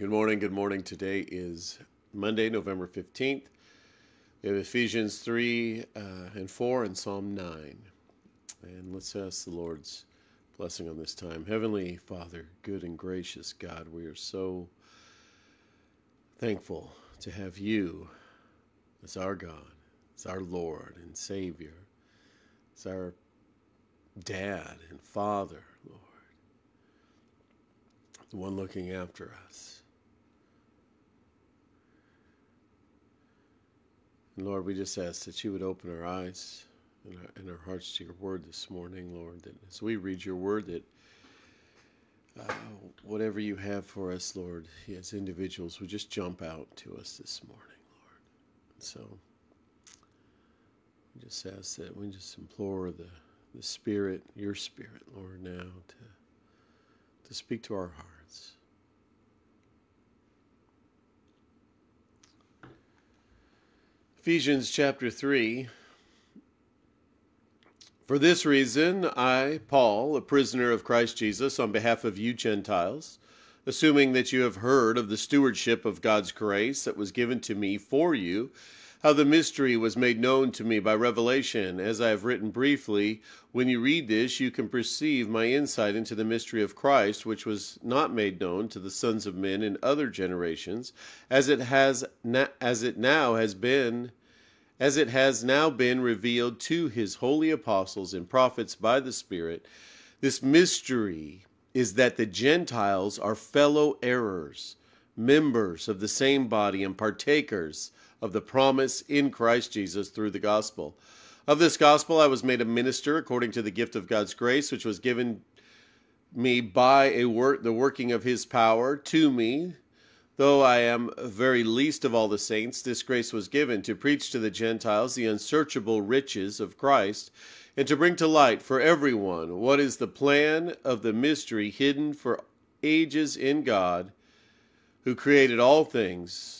Good morning. Good morning. Today is Monday, November 15th. We have Ephesians 3 uh, and 4 and Psalm 9. And let's ask the Lord's blessing on this time. Heavenly Father, good and gracious God, we are so thankful to have you as our God, as our Lord and Savior, as our dad and father, Lord, the one looking after us. Lord, we just ask that you would open our eyes and our, and our hearts to your word this morning, Lord, that as we read your word, that uh, whatever you have for us, Lord, as individuals, would just jump out to us this morning, Lord. And so we just ask that we just implore the, the Spirit, your Spirit, Lord, now to, to speak to our hearts. Ephesians chapter 3. For this reason, I, Paul, a prisoner of Christ Jesus, on behalf of you Gentiles, assuming that you have heard of the stewardship of God's grace that was given to me for you, how the mystery was made known to me by revelation. As I have written briefly, when you read this, you can perceive my insight into the mystery of Christ, which was not made known to the sons of men in other generations, as it has as it now has been as it has now been revealed to his holy apostles and prophets by the Spirit. This mystery is that the Gentiles are fellow heirs, members of the same body, and partakers of the promise in Christ Jesus through the gospel. Of this gospel I was made a minister according to the gift of God's grace, which was given me by a work the working of his power to me though I am very least of all the saints this grace was given to preach to the Gentiles the unsearchable riches of Christ and to bring to light for everyone what is the plan of the mystery hidden for ages in God who created all things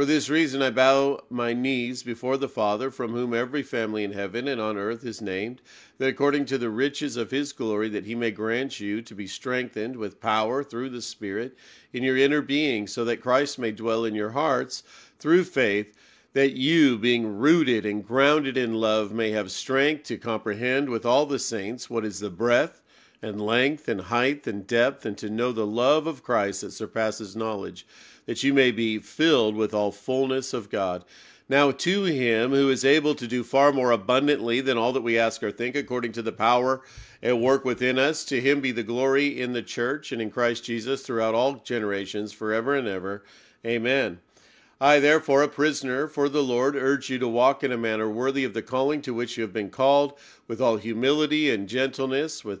For this reason I bow my knees before the Father, from whom every family in heaven and on earth is named, that according to the riches of his glory, that he may grant you to be strengthened with power through the Spirit in your inner being, so that Christ may dwell in your hearts through faith, that you, being rooted and grounded in love, may have strength to comprehend with all the saints what is the breadth and length and height and depth, and to know the love of Christ that surpasses knowledge that you may be filled with all fullness of God. Now, to him who is able to do far more abundantly than all that we ask or think, according to the power at work within us, to him be the glory in the church and in Christ Jesus throughout all generations, forever and ever. Amen. I, therefore, a prisoner for the Lord, urge you to walk in a manner worthy of the calling to which you have been called, with all humility and gentleness, with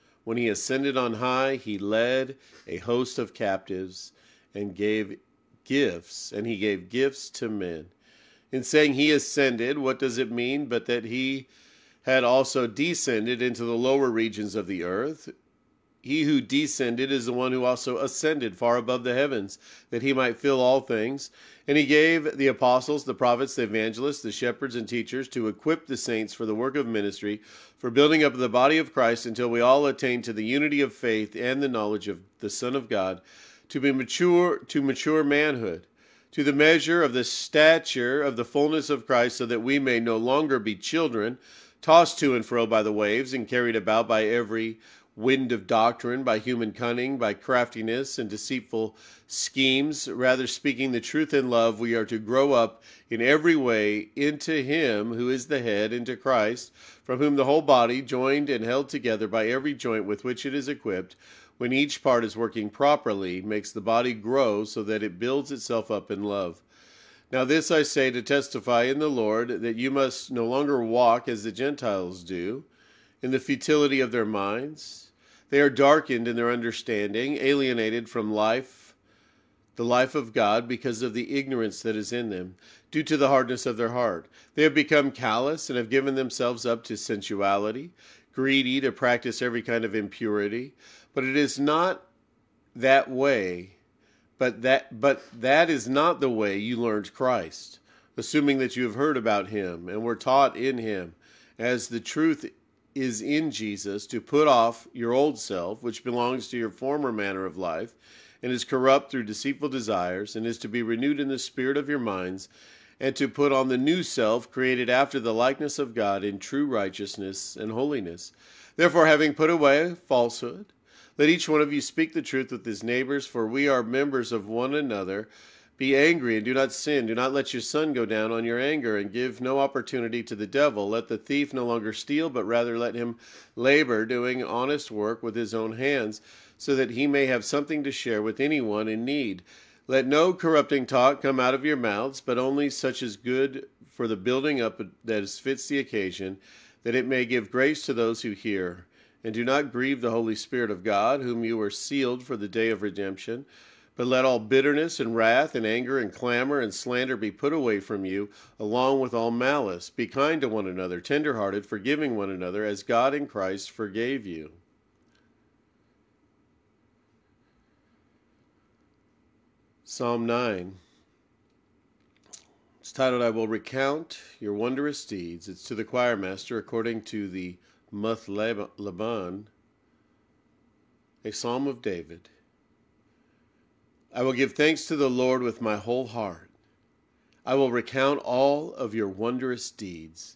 when he ascended on high, he led a host of captives and gave gifts, and he gave gifts to men. In saying he ascended, what does it mean but that he had also descended into the lower regions of the earth? He who descended is the one who also ascended far above the heavens, that he might fill all things. And he gave the apostles, the prophets, the evangelists, the shepherds, and teachers to equip the saints for the work of ministry, for building up the body of Christ until we all attain to the unity of faith and the knowledge of the Son of God, to be mature, to mature manhood, to the measure of the stature of the fullness of Christ, so that we may no longer be children, tossed to and fro by the waves, and carried about by every wind of doctrine, by human cunning, by craftiness and deceitful schemes. Rather, speaking the truth in love, we are to grow up in every way into Him who is the head, into Christ, from whom the whole body, joined and held together by every joint with which it is equipped, when each part is working properly, makes the body grow so that it builds itself up in love. Now, this I say to testify in the Lord that you must no longer walk as the Gentiles do in the futility of their minds. They are darkened in their understanding, alienated from life, the life of God, because of the ignorance that is in them, due to the hardness of their heart. They have become callous and have given themselves up to sensuality, greedy to practice every kind of impurity. But it is not that way, but that but that is not the way you learned Christ, assuming that you have heard about him and were taught in him, as the truth is in Jesus to put off your old self, which belongs to your former manner of life, and is corrupt through deceitful desires, and is to be renewed in the spirit of your minds, and to put on the new self, created after the likeness of God in true righteousness and holiness. Therefore, having put away falsehood, let each one of you speak the truth with his neighbors, for we are members of one another. Be angry and do not sin. Do not let your sun go down on your anger and give no opportunity to the devil. Let the thief no longer steal, but rather let him labor, doing honest work with his own hands, so that he may have something to share with anyone in need. Let no corrupting talk come out of your mouths, but only such as good for the building up that fits the occasion, that it may give grace to those who hear. And do not grieve the Holy Spirit of God, whom you were sealed for the day of redemption. But let all bitterness and wrath and anger and clamor and slander be put away from you, along with all malice. Be kind to one another, tenderhearted, forgiving one another, as God in Christ forgave you. Psalm 9. It's titled, I Will Recount Your Wondrous Deeds. It's to the choir master according to the Muth-labben, a psalm of David. I will give thanks to the Lord with my whole heart. I will recount all of your wondrous deeds.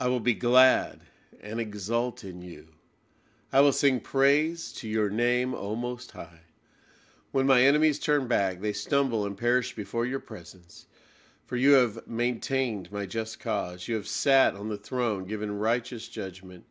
I will be glad and exult in you. I will sing praise to your name, O Most High. When my enemies turn back, they stumble and perish before your presence. For you have maintained my just cause. You have sat on the throne, given righteous judgment.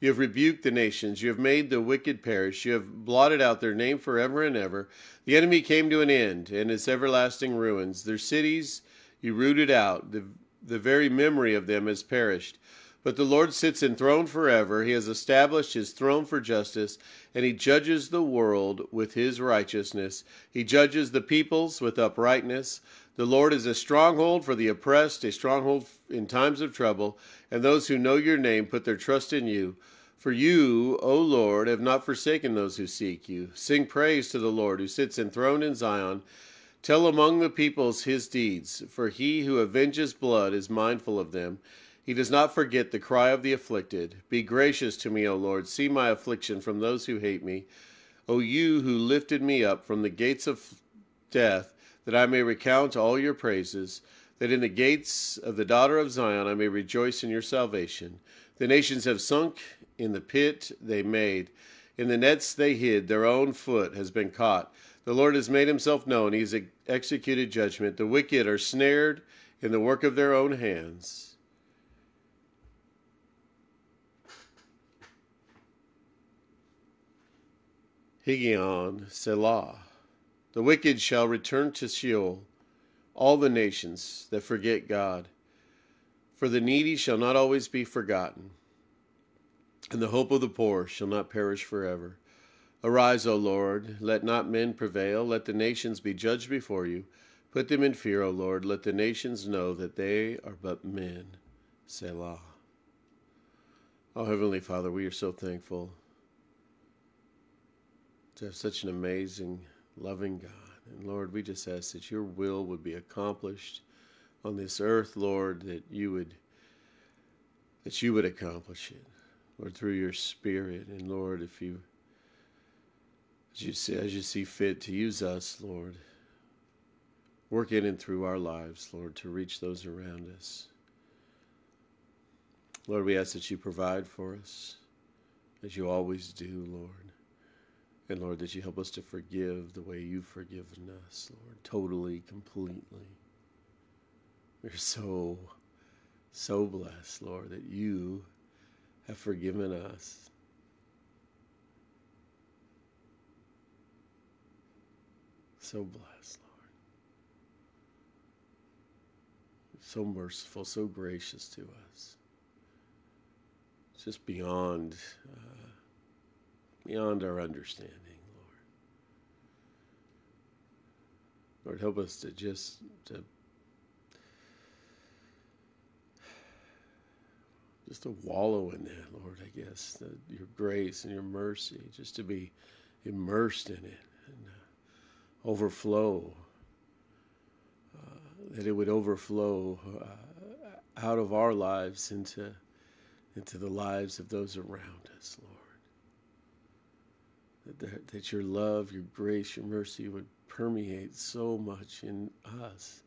You have rebuked the nations. You have made the wicked perish. You have blotted out their name forever and ever. The enemy came to an end, and its everlasting ruins. Their cities you rooted out. The, the very memory of them has perished. But the Lord sits enthroned forever. He has established his throne for justice, and he judges the world with his righteousness. He judges the peoples with uprightness. The Lord is a stronghold for the oppressed, a stronghold in times of trouble, and those who know your name put their trust in you. For you, O Lord, have not forsaken those who seek you. Sing praise to the Lord who sits enthroned in Zion. Tell among the peoples his deeds, for he who avenges blood is mindful of them. He does not forget the cry of the afflicted. Be gracious to me, O Lord. See my affliction from those who hate me. O you who lifted me up from the gates of death, that I may recount all your praises, that in the gates of the daughter of Zion I may rejoice in your salvation. The nations have sunk in the pit they made. In the nets they hid, their own foot has been caught. The Lord has made himself known. He has executed judgment. The wicked are snared in the work of their own hands. Higgaion, Selah. The wicked shall return to Sheol, all the nations that forget God. For the needy shall not always be forgotten, and the hope of the poor shall not perish forever. Arise, O Lord, let not men prevail, let the nations be judged before you. Put them in fear, O Lord, let the nations know that they are but men. Selah. Oh, Heavenly Father, we are so thankful to have such an amazing loving God. And Lord, we just ask that your will would be accomplished on this earth, Lord, that you would that you would accomplish it, Lord, through your Spirit. And Lord, if you as you see, as you see fit to use us, Lord, work in and through our lives, Lord, to reach those around us. Lord, we ask that you provide for us. as you always do, Lord. And Lord, that you help us to forgive the way you've forgiven us, Lord, totally, completely. We're so, so blessed, Lord, that you have forgiven us. So blessed, Lord. So merciful, so gracious to us. Just beyond. Uh, beyond our understanding, Lord. Lord, help us to just to just to wallow in that, Lord, I guess, your grace and your mercy, just to be immersed in it and uh, overflow, uh, that it would overflow uh, out of our lives into, into the lives of those around us, Lord that, that your love, your grace, your mercy would permeate so much in us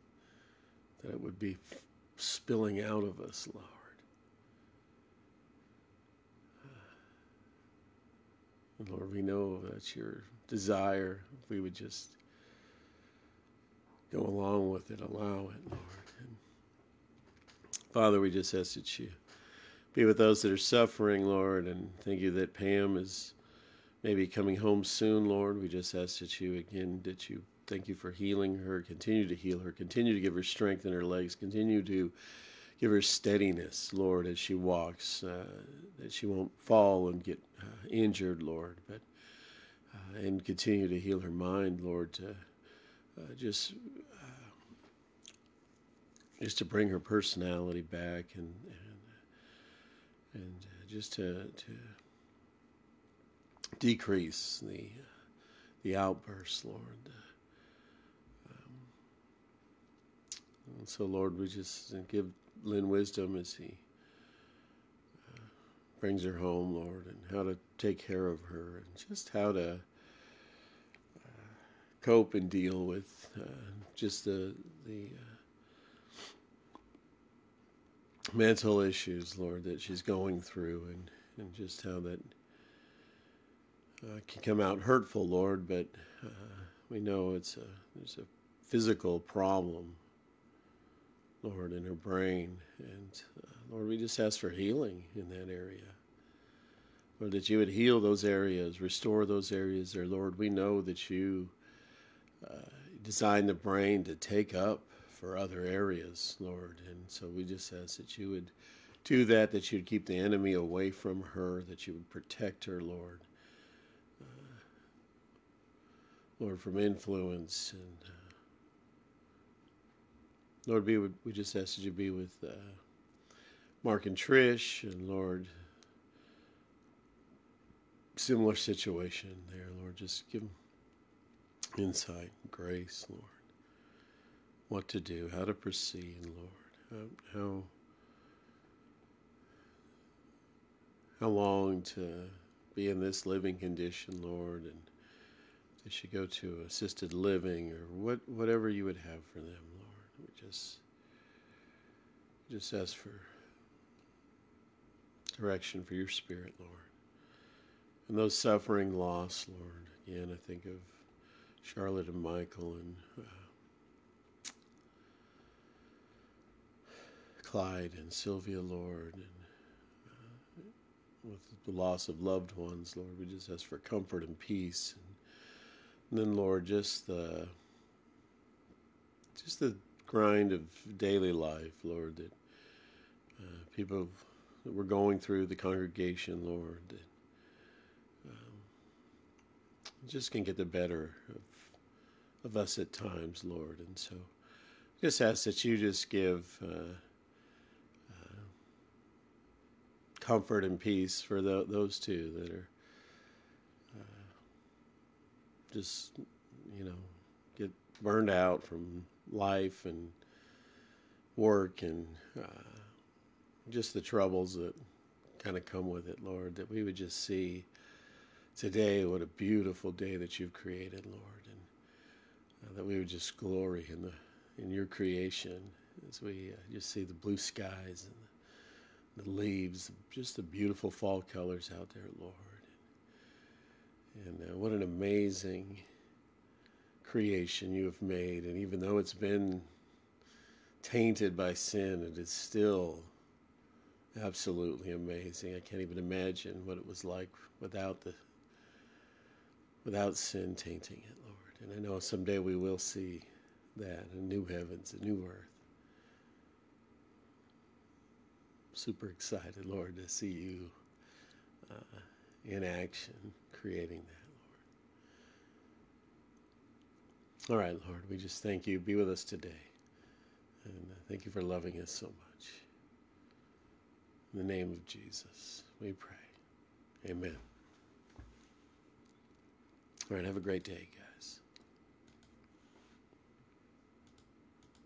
that it would be spilling out of us, Lord. And Lord, we know that's your desire. If we would just go along with it, allow it, Lord. And Father, we just ask that you be with those that are suffering, Lord, and thank you that Pam is maybe coming home soon, Lord. We just ask that you again, that you thank you for healing her, continue to heal her, continue to give her strength in her legs, continue to give her steadiness, Lord, as she walks, uh, that she won't fall and get uh, injured, Lord, but uh, and continue to heal her mind, Lord, to uh, just uh, just to bring her personality back and and, and just to to decrease the the outbursts, Lord. Um, and so, Lord, we just give Lynn wisdom as he uh, brings her home, Lord, and how to take care of her, and just how to uh, cope and deal with uh, just the the uh, mental issues, Lord, that she's going through, and and just how that uh, can come out hurtful, Lord, but uh, we know it's a there's a physical problem, Lord, in her brain, and uh, Lord, we just ask for healing in that area. Lord, that you would heal those areas, restore those areas there, Lord. We know that you uh, designed the brain to take up for other areas, Lord, and so we just ask that you would do that, that you'd keep the enemy away from her, that you would protect her, Lord. Lord, from influence. And uh, Lord, be with, we just ask that you be with uh, Mark and Trish, and Lord, similar situation there, Lord. Just give them insight, grace, Lord. What to do, how to proceed, Lord. How, how how long to be in this living condition, Lord, and they should go to assisted living or what, whatever you would have for them, Lord. We just, just ask for direction for your spirit, Lord. And those suffering loss, Lord. Again, I think of Charlotte and Michael and uh, Clyde and Sylvia, Lord, and uh, with the loss of loved ones, Lord, we just ask for comfort and peace. And and then, Lord, just the just the grind of daily life, Lord, that uh, people that we're going through the congregation, Lord, that um, just can get the better of of us at times, Lord, and so just ask that you just give. Uh, uh comfort and peace for the, those two that are just you know get burned out from life and work and uh, just the troubles that kind of come with it, Lord. That we would just see today what a beautiful day that you've created, Lord, and uh, that we would just glory in the in your creation as we uh, just see the blue skies and the leaves, just the beautiful fall colors out there, Lord. And uh, what an amazing creation you have made. And even though it's been tainted by sin, it is still absolutely amazing. I can't even imagine what it was like without the without sin tainting it, Lord. And I know someday we will see that a new heavens, a new earth. Super excited, Lord, to see you uh, in action creating that. Lord. All right, Lord, we just thank you. Be with us today. And thank you for loving us so much. In the name of Jesus, we pray. Amen. All right, have a great day, guys.